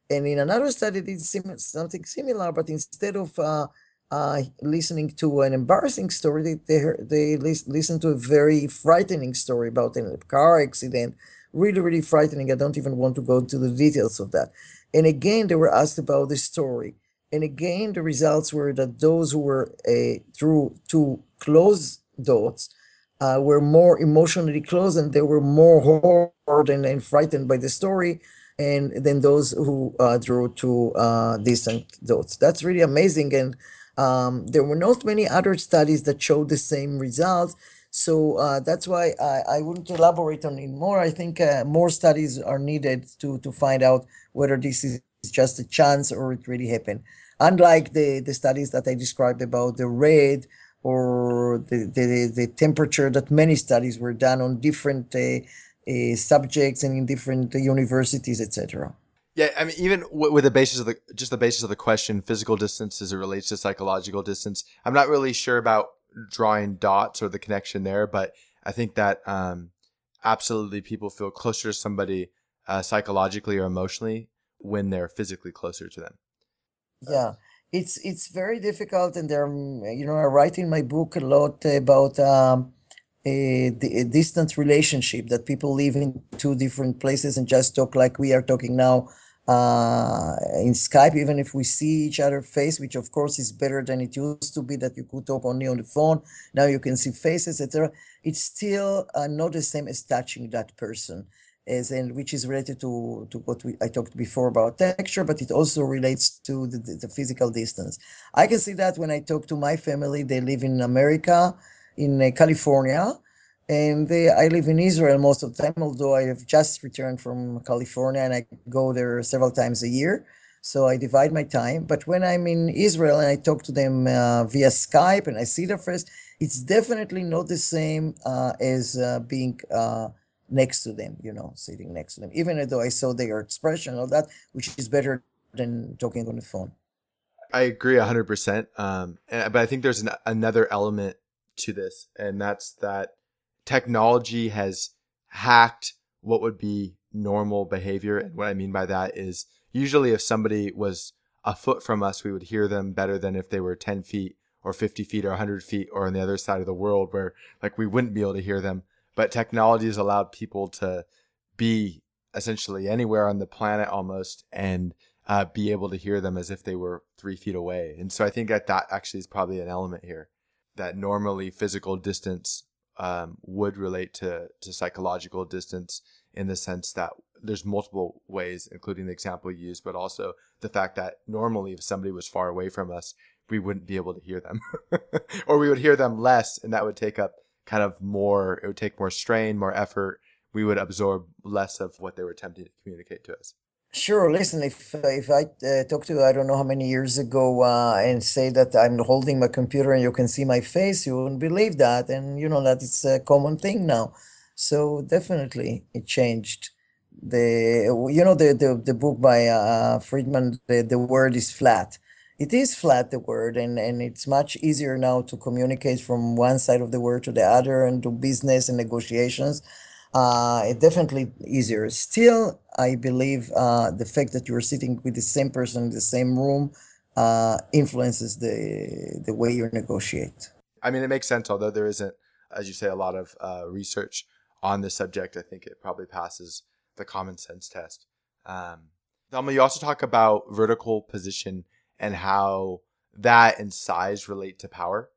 And in another study, did something similar, but instead of uh, uh, listening to an embarrassing story, they they, they listen to a very frightening story about a car accident really, really frightening. I don't even want to go into the details of that. And again, they were asked about the story. And again, the results were that those who were uh, through to close dots uh, were more emotionally close and they were more horror and, and frightened by the story and than those who uh, drew to uh, distant dots. That's really amazing. And um, there were not many other studies that showed the same results. So uh, that's why I, I wouldn't elaborate on it more. I think uh, more studies are needed to to find out whether this is just a chance or it really happened. Unlike the, the studies that I described about the red or the, the, the temperature that many studies were done on different uh, uh, subjects and in different universities, etc. Yeah, I mean, even w- with the basis of the just the basis of the question, physical distance as it relates to psychological distance, I'm not really sure about drawing dots or the connection there, but I think that um, absolutely people feel closer to somebody uh, psychologically or emotionally when they're physically closer to them. Yeah, it's it's very difficult, and there, you know, I write in my book a lot about um, a, a distant relationship that people live in two different places and just talk like we are talking now uh, in Skype, even if we see each other face, which of course is better than it used to be that you could talk only on the phone. Now you can see faces, etc. It's still uh, not the same as touching that person, as in which is related to to what we, I talked before about texture, but it also relates to the, the, the physical distance. I can see that when I talk to my family, they live in America, in uh, California and they, I live in Israel most of the time, although I have just returned from California and I go there several times a year. So I divide my time. But when I'm in Israel and I talk to them uh, via Skype and I see their face, it's definitely not the same uh, as uh, being uh, next to them, you know, sitting next to them, even though I saw their expression, and all that, which is better than talking on the phone. I agree 100%. Um, but I think there's an, another element to this, and that's that technology has hacked what would be normal behavior. And what I mean by that is usually if somebody was a foot from us, we would hear them better than if they were 10 feet or 50 feet or 100 feet or on the other side of the world where like we wouldn't be able to hear them. But technology has allowed people to be essentially anywhere on the planet almost and uh, be able to hear them as if they were three feet away. And so I think that that actually is probably an element here that normally physical distance um, would relate to, to psychological distance in the sense that there's multiple ways, including the example you used, but also the fact that normally if somebody was far away from us, we wouldn't be able to hear them or we would hear them less and that would take up kind of more, it would take more strain, more effort. We would absorb less of what they were attempting to communicate to us. Sure. Listen, if if I uh, talk to you, I don't know how many years ago, uh, and say that I'm holding my computer and you can see my face, you wouldn't believe that, and you know that it's a common thing now. So definitely, it changed. The you know the the, the book by uh, Friedman, the, the word is flat. It is flat the word, and and it's much easier now to communicate from one side of the word to the other and do business and negotiations uh, it definitely easier. Still, I believe uh, the fact that you're sitting with the same person in the same room uh, influences the the way you negotiate. I mean, it makes sense. Although there isn't, as you say, a lot of uh, research on the subject, I think it probably passes the common sense test. Um, Thalma, you also talk about vertical position and how that and size relate to power.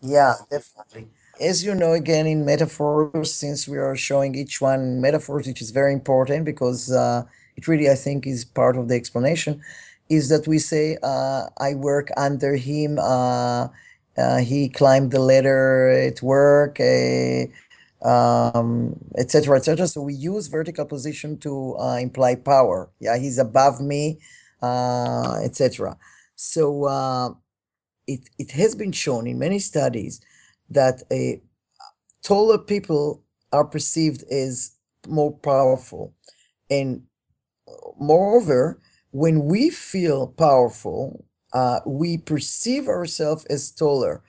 Yeah, definitely as you know, again, in metaphors, since we are showing each one metaphors, which is very important because uh, it really, I think, is part of the explanation. is that we say, uh, I work under him. Uh, uh, he climbed the ladder at work, etc., um, etc. Et so we use vertical position to uh, imply power. Yeah, he's above me, uh, etc. So uh, it it has been shown in many studies that a taller people are perceived as more powerful, and moreover, when we feel powerful, uh, we perceive ourselves as taller.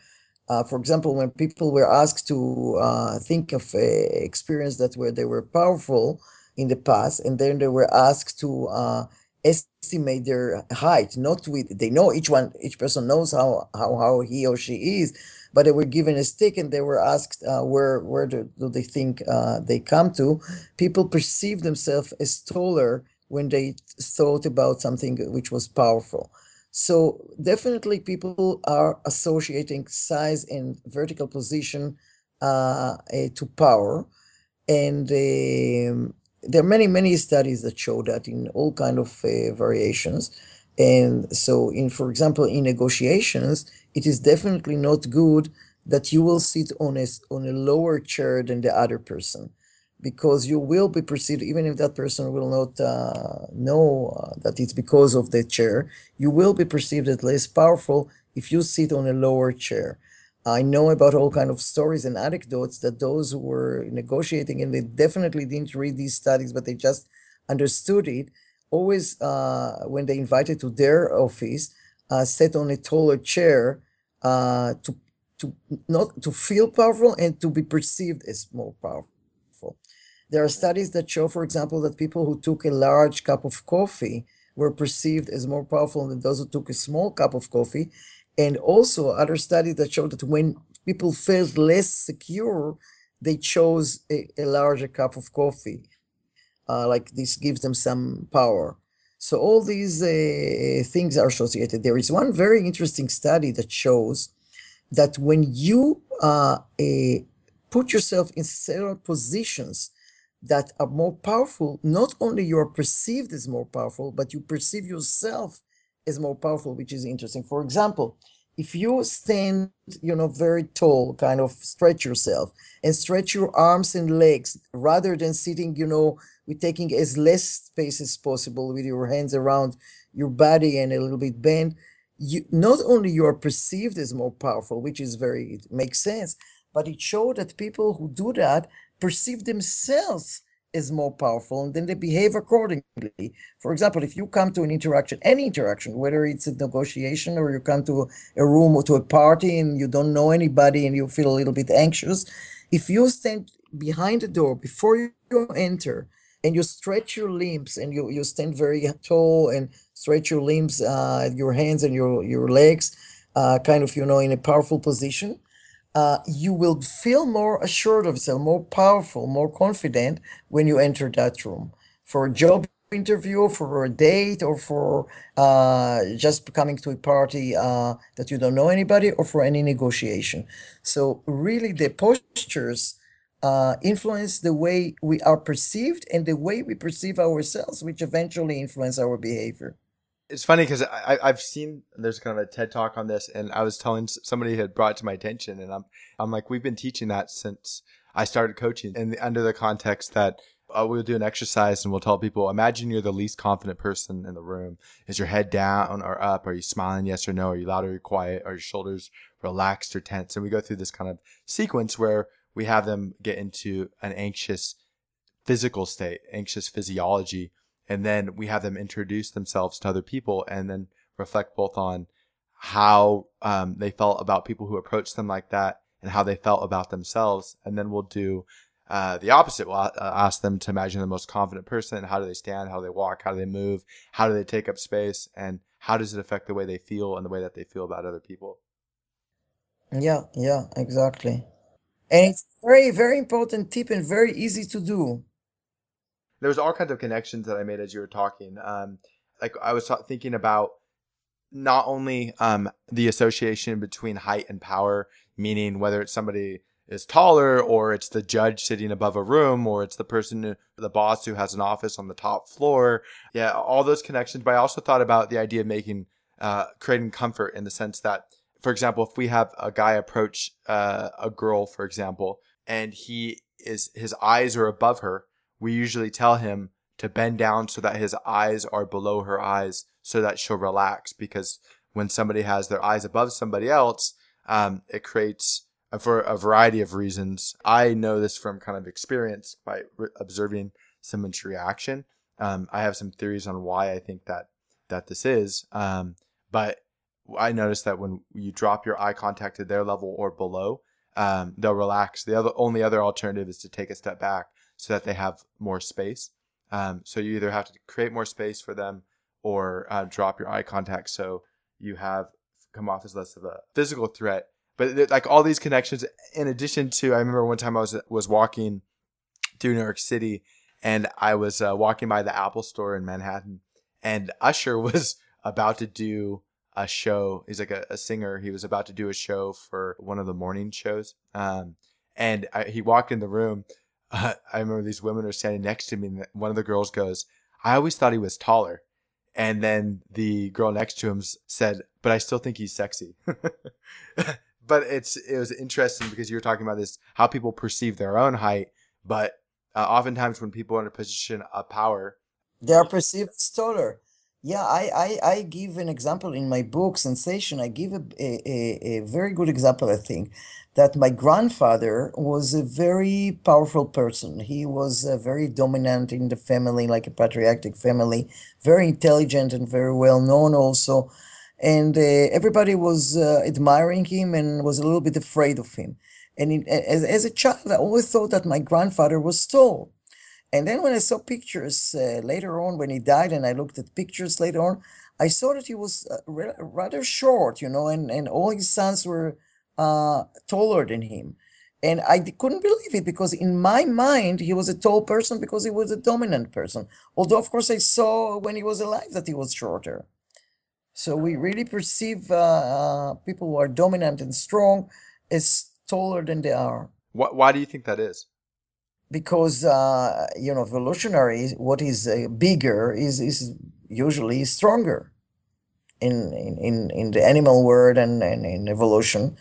Uh, for example, when people were asked to uh, think of a experience that where they were powerful in the past, and then they were asked to uh, estimate their height, not with they know each one, each person knows how how how he or she is, but they were given a stick and they were asked uh, where where do, do they think uh, they come to. People perceive themselves as taller when they thought about something which was powerful. So definitely people are associating size and vertical position uh, uh, to power. And um, there are many, many studies that show that in all kind of uh, variations. And so in, for example, in negotiations, it is definitely not good that you will sit on a, on a lower chair than the other person because you will be perceived, even if that person will not uh, know uh, that it's because of the chair, you will be perceived as less powerful if you sit on a lower chair. I know about all kind of stories and anecdotes that those who were negotiating and they definitely didn't read these studies, but they just understood it. Always, uh, when they invited to their office, uh, on a taller chair uh, to to not to feel powerful and to be perceived as more powerful. There are studies that show, for example, that people who took a large cup of coffee were perceived as more powerful than those who took a small cup of coffee. And also other studies that show that when people felt less secure, they chose a, a larger cup of coffee. Uh, like this gives them some power. So all these uh, things are associated. There is one very interesting study that shows that when you uh, uh put yourself in several positions that are more powerful, not only you are perceived as more powerful, but you perceive yourself as more powerful, which is interesting. For example, if you stand, you know, very tall, kind of stretch yourself and stretch your arms and legs rather than sitting, you know, with taking as less space as possible with your hands around your body and a little bit bent, you not only you are perceived as more powerful, which is very it makes sense, but it showed that people who do that perceive themselves as more powerful and then they behave accordingly. For example, if you come to an interaction, any interaction, whether it's a negotiation or you come to a room or to a party and you don't know anybody and you feel a little bit anxious, if you stand behind the door before you enter and you stretch your limbs and you, you stand very tall and stretch your limbs, uh, your hands and your, your legs, uh, kind of, you know, in a powerful position, uh, you will feel more assured of yourself, more powerful, more confident when you enter that room for a job interview, for a date, or for uh, just coming to a party uh, that you don't know anybody, or for any negotiation. So, really, the postures uh, influence the way we are perceived and the way we perceive ourselves, which eventually influence our behavior it's funny because I I've seen there's kind of a TED talk on this, and I was telling somebody had brought to my attention, and I'm I'm like we've been teaching that since I started coaching, and under the context that uh, we'll do an exercise and we'll tell people imagine you're the least confident person in the room. Is your head down or up? Are you smiling? Yes or no? Are you loud or quiet? Are your shoulders relaxed or tense? And we go through this kind of sequence where we have them get into an anxious physical state, anxious physiology and then we have them introduce themselves to other people and then reflect both on how um, they felt about people who approached them like that and how they felt about themselves. And then we'll do uh, the opposite. We'll uh, ask them to imagine the most confident person. How do they stand? How do they walk? How do they move? How do they take up space? And how does it affect the way they feel and the way that they feel about other people? Yeah yeah exactly. And it's very very important tip and very easy to do there was all kinds of connections that I made as you were talking. Um, like I was thinking about not only um, the association between height and power, meaning whether it's somebody is taller, or it's the judge sitting above a room, or it's the person, the boss who has an office on the top floor. Yeah, all those connections. But I also thought about the idea of making, uh, creating comfort in the sense that, for example, if we have a guy approach uh, a girl, for example, and he is his eyes are above her, we usually tell him to bend down so that his eyes are below her eyes, so that she'll relax. Because when somebody has their eyes above somebody else, um, it creates for a variety of reasons. I know this from kind of experience by re- observing someone's reaction. Um, I have some theories on why I think that that this is, um, but I noticed that when you drop your eye contact to their level or below, um, they'll relax. The other only other alternative is to take a step back so that they have more space. Um, so you either have to create more space for them or uh, drop your eye contact. So you have come off as less of a physical threat. But like all these connections in addition to i remember one time i was was walking through new york city and i was uh, walking by the apple store in manhattan and usher was about to do a show. He's like a, a singer. He was about to do a show for one of the morning shows. Um, and I, he walked in the room uh, i remember these women are standing next to me and one of the girls goes i always thought he was taller and then the girl next to him said but i still think he's sexy but it's it was interesting because you were talking about this how people perceive their own height, but uh, oftentimes when people are in a position of power, they are perceived as taller. Yeah, I, I, I give an example in my book, Sensation. I give a, a, a very good example, I think, that my grandfather was a very powerful person. He was uh, very dominant in the family, like a patriarchal family, very intelligent and very well known also and uh, everybody was uh, admiring him and was a little bit afraid of him. And as, as a child, I always thought that my grandfather was tall. And then when I saw pictures uh, later on, when he died, and I looked at pictures later on, I saw that he was uh, rather short, you know, and, and all his sons were uh, taller than him. And I couldn't believe it because in my mind, he was a tall person because he was a dominant person. Although, of course, I saw when he was alive that he was shorter. So we really perceive uh, uh, people who are dominant and strong as taller than they are. Why, why do you think that is? Because uh, you know, evolutionary, what is uh, bigger is is usually stronger. In in in the animal world and, and in evolution,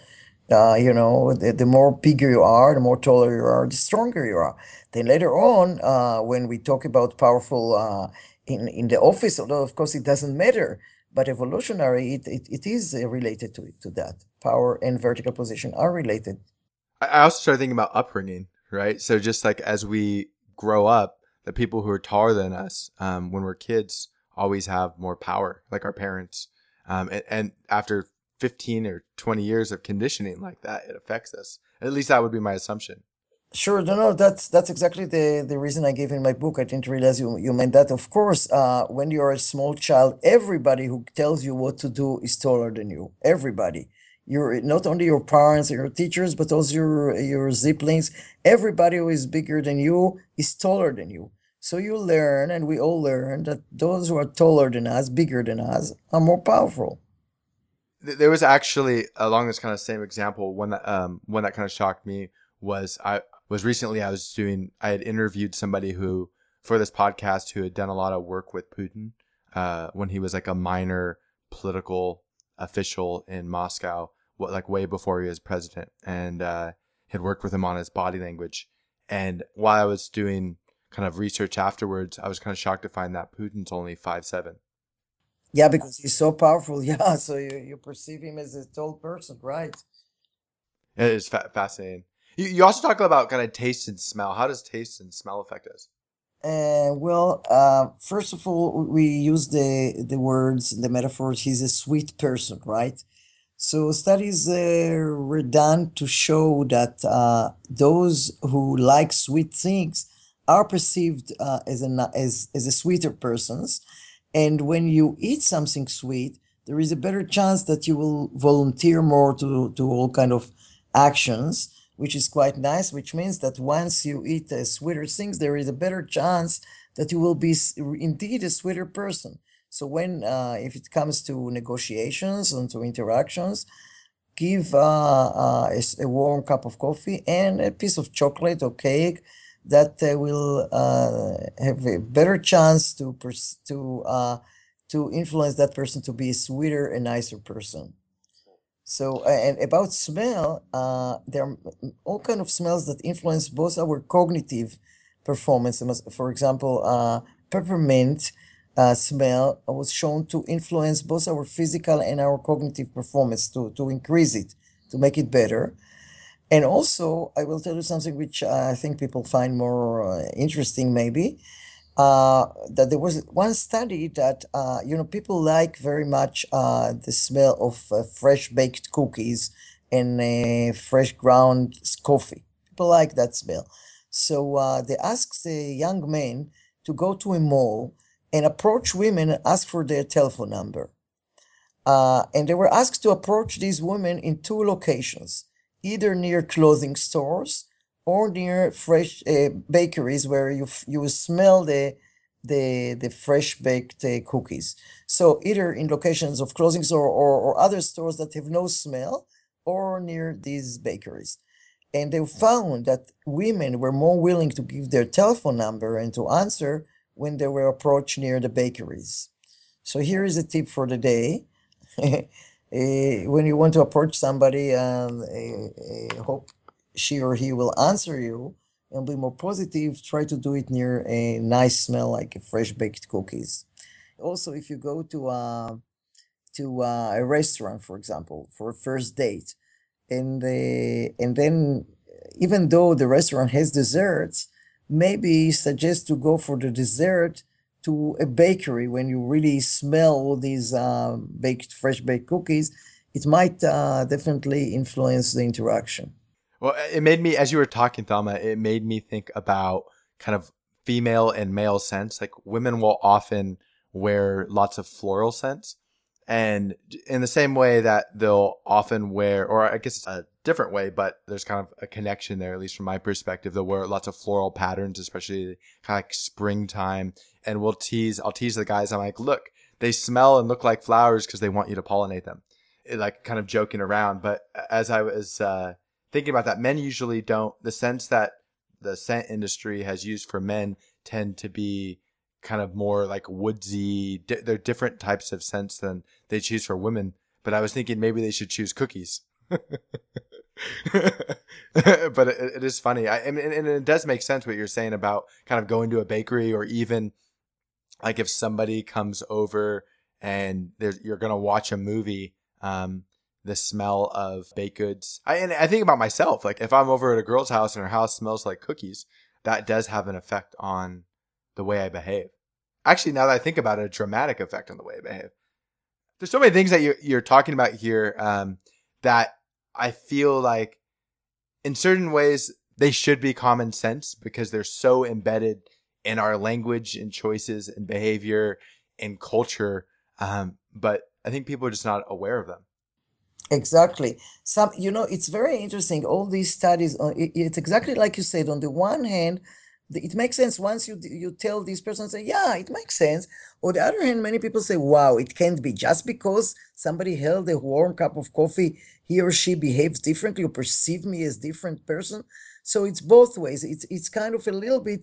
you know, the, the, more bigger you are, the more taller you are, the stronger you are. Then later on, uh, when we talk about powerful uh, in in the office, although of course it doesn't matter, but evolutionary, it, it, it is uh, related to, to that. Power and vertical position are related. I also started thinking about upbringing, right? So just like as we grow up, the people who are taller than us, um, when we're kids, always have more power, like our parents. Um, and, and, after 15 or 20 years of conditioning like that, it affects us. At least that would be my assumption. Sure, no, no, that's that's exactly the the reason I gave in my book. I didn't realize you you meant that. Of course, uh, when you're a small child, everybody who tells you what to do is taller than you. Everybody, you're not only your parents and your teachers, but also your your siblings. Everybody who is bigger than you is taller than you. So you learn, and we all learn that those who are taller than us, bigger than us, are more powerful. There was actually along this kind of same example one that um one that kind of shocked me was I was recently I was doing I had interviewed somebody who for this podcast who had done a lot of work with Putin uh, when he was like a minor political official in Moscow, what like way before he was president, and uh, had worked with him on his body language. And while I was doing kind of research afterwards, I was kind of shocked to find that Putin's only five seven. Yeah, because he's so powerful. Yeah, so you, you perceive him as a tall person, right? It is fa- fascinating. You, you also talk about kind of taste and smell. How does taste and smell affect us? Uh, well, uh, first of all, we use the the words, the metaphors. He's a sweet person, right? So studies uh, were done to show that uh, those who like sweet things are perceived uh, as a as as a sweeter persons, and when you eat something sweet, there is a better chance that you will volunteer more to to all kind of actions which is quite nice, which means that once you eat uh, sweeter things, there is a better chance that you will be indeed a sweeter person. So when, uh, if it comes to negotiations and to interactions, give uh, uh, a, a, warm cup of coffee and a piece of chocolate or cake that they will uh, have a better chance to pers- to uh, to influence that person to be a sweeter and nicer person. So, and about smell, uh, there are all kind of smells that influence both our cognitive performance. For example, peppermint uh, smell was shown to influence both our physical and our cognitive performance to, to increase it, to make it better. And also, I will tell you something which I think people find more uh, interesting, maybe. Uh, that there was one study that uh, you know people like very much uh, the smell of uh, fresh baked cookies and fresh ground coffee. People like that smell. So uh, they asked the young men to go to a mall and approach women and ask for their telephone number. Uh, and they were asked to approach these women in two locations, either near clothing stores or near fresh uh, bakeries where you you smell the the the fresh baked uh, cookies. So either in locations of clothing store or, or other stores that have no smell, or near these bakeries. And they found that women were more willing to give their telephone number and to answer when they were approached near the bakeries. So here is a tip for the day. uh, when you want to approach somebody and uh, hope she or he will answer you and be more positive, try to do it near a nice smell like fresh baked cookies. Also, if you go to a, to a restaurant, for example, for a first date, and and then even though the restaurant has desserts, maybe suggest to go for the dessert to a bakery when you really smell all these uh, baked fresh baked cookies it might uh, definitely influence the interaction well it made me as you were talking thalma it made me think about kind of female and male scents like women will often wear lots of floral scents and in the same way that they'll often wear or i guess it's a different way, but there's kind of a connection there, at least from my perspective. There wear lots of floral patterns, especially kind of like springtime. And we'll tease, I'll tease the guys. I'm like, look, they smell and look like flowers because they want you to pollinate them. It, like kind of joking around. But as I was uh, thinking about that, men usually don't, the sense that the scent industry has used for men tend to be kind of more like woodsy. Di- they're different types of scents than they choose for women. But I was thinking maybe they should choose cookies. but it, it is funny. I, and, and it does make sense what you're saying about kind of going to a bakery or even like if somebody comes over and you're going to watch a movie, um, the smell of baked goods. I, and I think about myself, like if I'm over at a girl's house and her house smells like cookies, that does have an effect on the way I behave. Actually, now that I think about it, a dramatic effect on the way I behave. There's so many things that you're, you're talking about here um, that I feel like in certain ways they should be common sense because they're so embedded in our language and choices and behavior and culture. Um, but I think people are just not aware of them. Exactly. Some, you know, it's very interesting. All these studies, uh, it's exactly like you said. On the one hand, it makes sense once you you tell this person say yeah it makes sense on the other hand many people say wow it can't be just because somebody held a warm cup of coffee he or she behaves differently or perceive me as different person so it's both ways it's it's kind of a little bit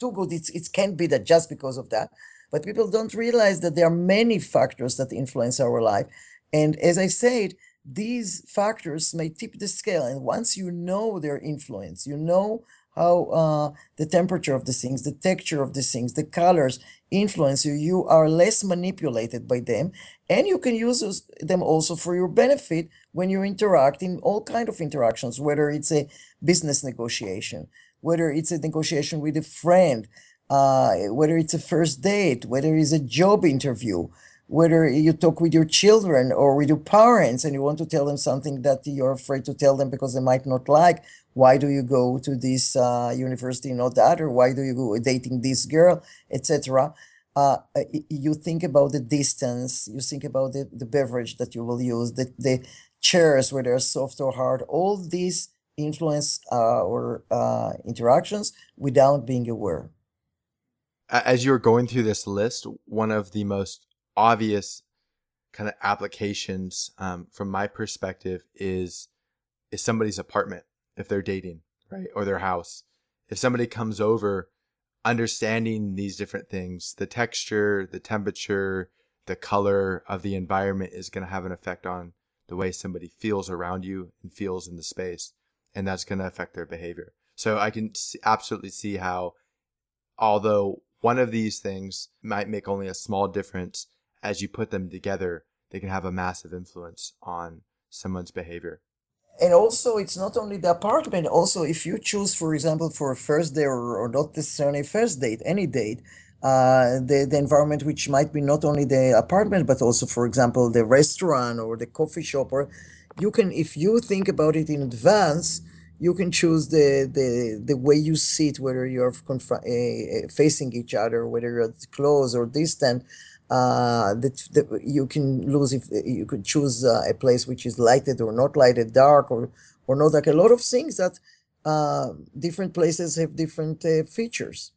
too good it's it can't be that just because of that but people don't realize that there are many factors that influence our life and as i said these factors may tip the scale and once you know their influence you know how uh, the temperature of the things, the texture of the things, the colors influence you. You are less manipulated by them, and you can use them also for your benefit when you interact in all kind of interactions, whether it's a business negotiation, whether it's a negotiation with a friend, uh, whether it's a first date, whether it's a job interview whether you talk with your children or with your parents and you want to tell them something that you're afraid to tell them because they might not like why do you go to this uh, university not that? Or why do you go dating this girl etc uh, you think about the distance you think about the, the beverage that you will use the, the chairs whether soft or hard all these influence uh, our uh, interactions without being aware as you were going through this list one of the most obvious kind of applications um, from my perspective is is somebody's apartment if they're dating, right, or their house. If somebody comes over, understanding these different things, the texture, the temperature, the color of the environment is going to have an effect on the way somebody feels around you and feels in the space, and that's going to affect their behavior. So I can absolutely see how, although one of these things might make only a small difference, as you put them together, they can have a massive influence on someone's behavior. And also, it's not only the apartment. Also, if you choose, for example, for a first date or, or not necessarily first date, any date, uh, the, the environment which might be not only the apartment but also for example the restaurant or the coffee shop or you can if you think about it in advance you can choose the the, the way you sit whether you're conf- uh, facing each other whether you're close or distant uh, that, that you can lose if you could choose uh, a place which is lighted or not lighted, dark or or not like a lot of things that uh, different places have different features.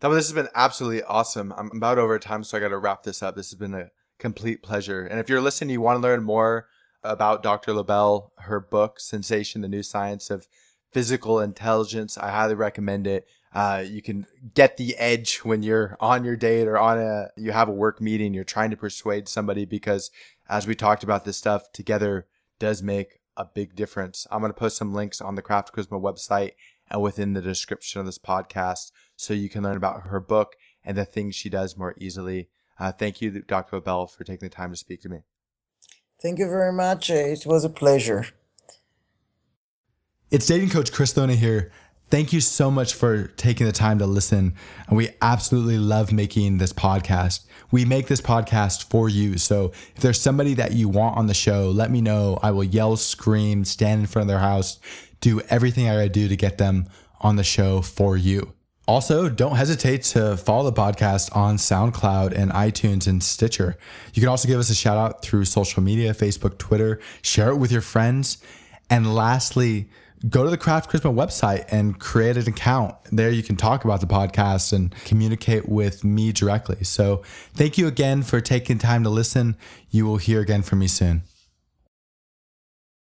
Thalma, this has been absolutely awesome. I'm about over time, so I got to wrap this up. This has been a complete pleasure. And if you're listening, you want to learn more about Dr. Lobel, her book, Sensation, the New Science of Physical Intelligence, I highly recommend it. Uh, you can get the edge when you're on your date or on a you have a work meeting you're trying to persuade somebody because as we talked about this stuff together does make a big difference i'm going to post some links on the craft charisma website and within the description of this podcast so you can learn about her book and the things she does more easily uh, thank you dr Lobel, for taking the time to speak to me thank you very much it was a pleasure it's dating coach chris Thona here Thank you so much for taking the time to listen. And we absolutely love making this podcast. We make this podcast for you. So if there's somebody that you want on the show, let me know. I will yell, scream, stand in front of their house, do everything I do to get them on the show for you. Also, don't hesitate to follow the podcast on SoundCloud and iTunes and Stitcher. You can also give us a shout out through social media Facebook, Twitter, share it with your friends. And lastly, go to the Craft Charisma website and create an account. There you can talk about the podcast and communicate with me directly. So thank you again for taking time to listen. You will hear again from me soon.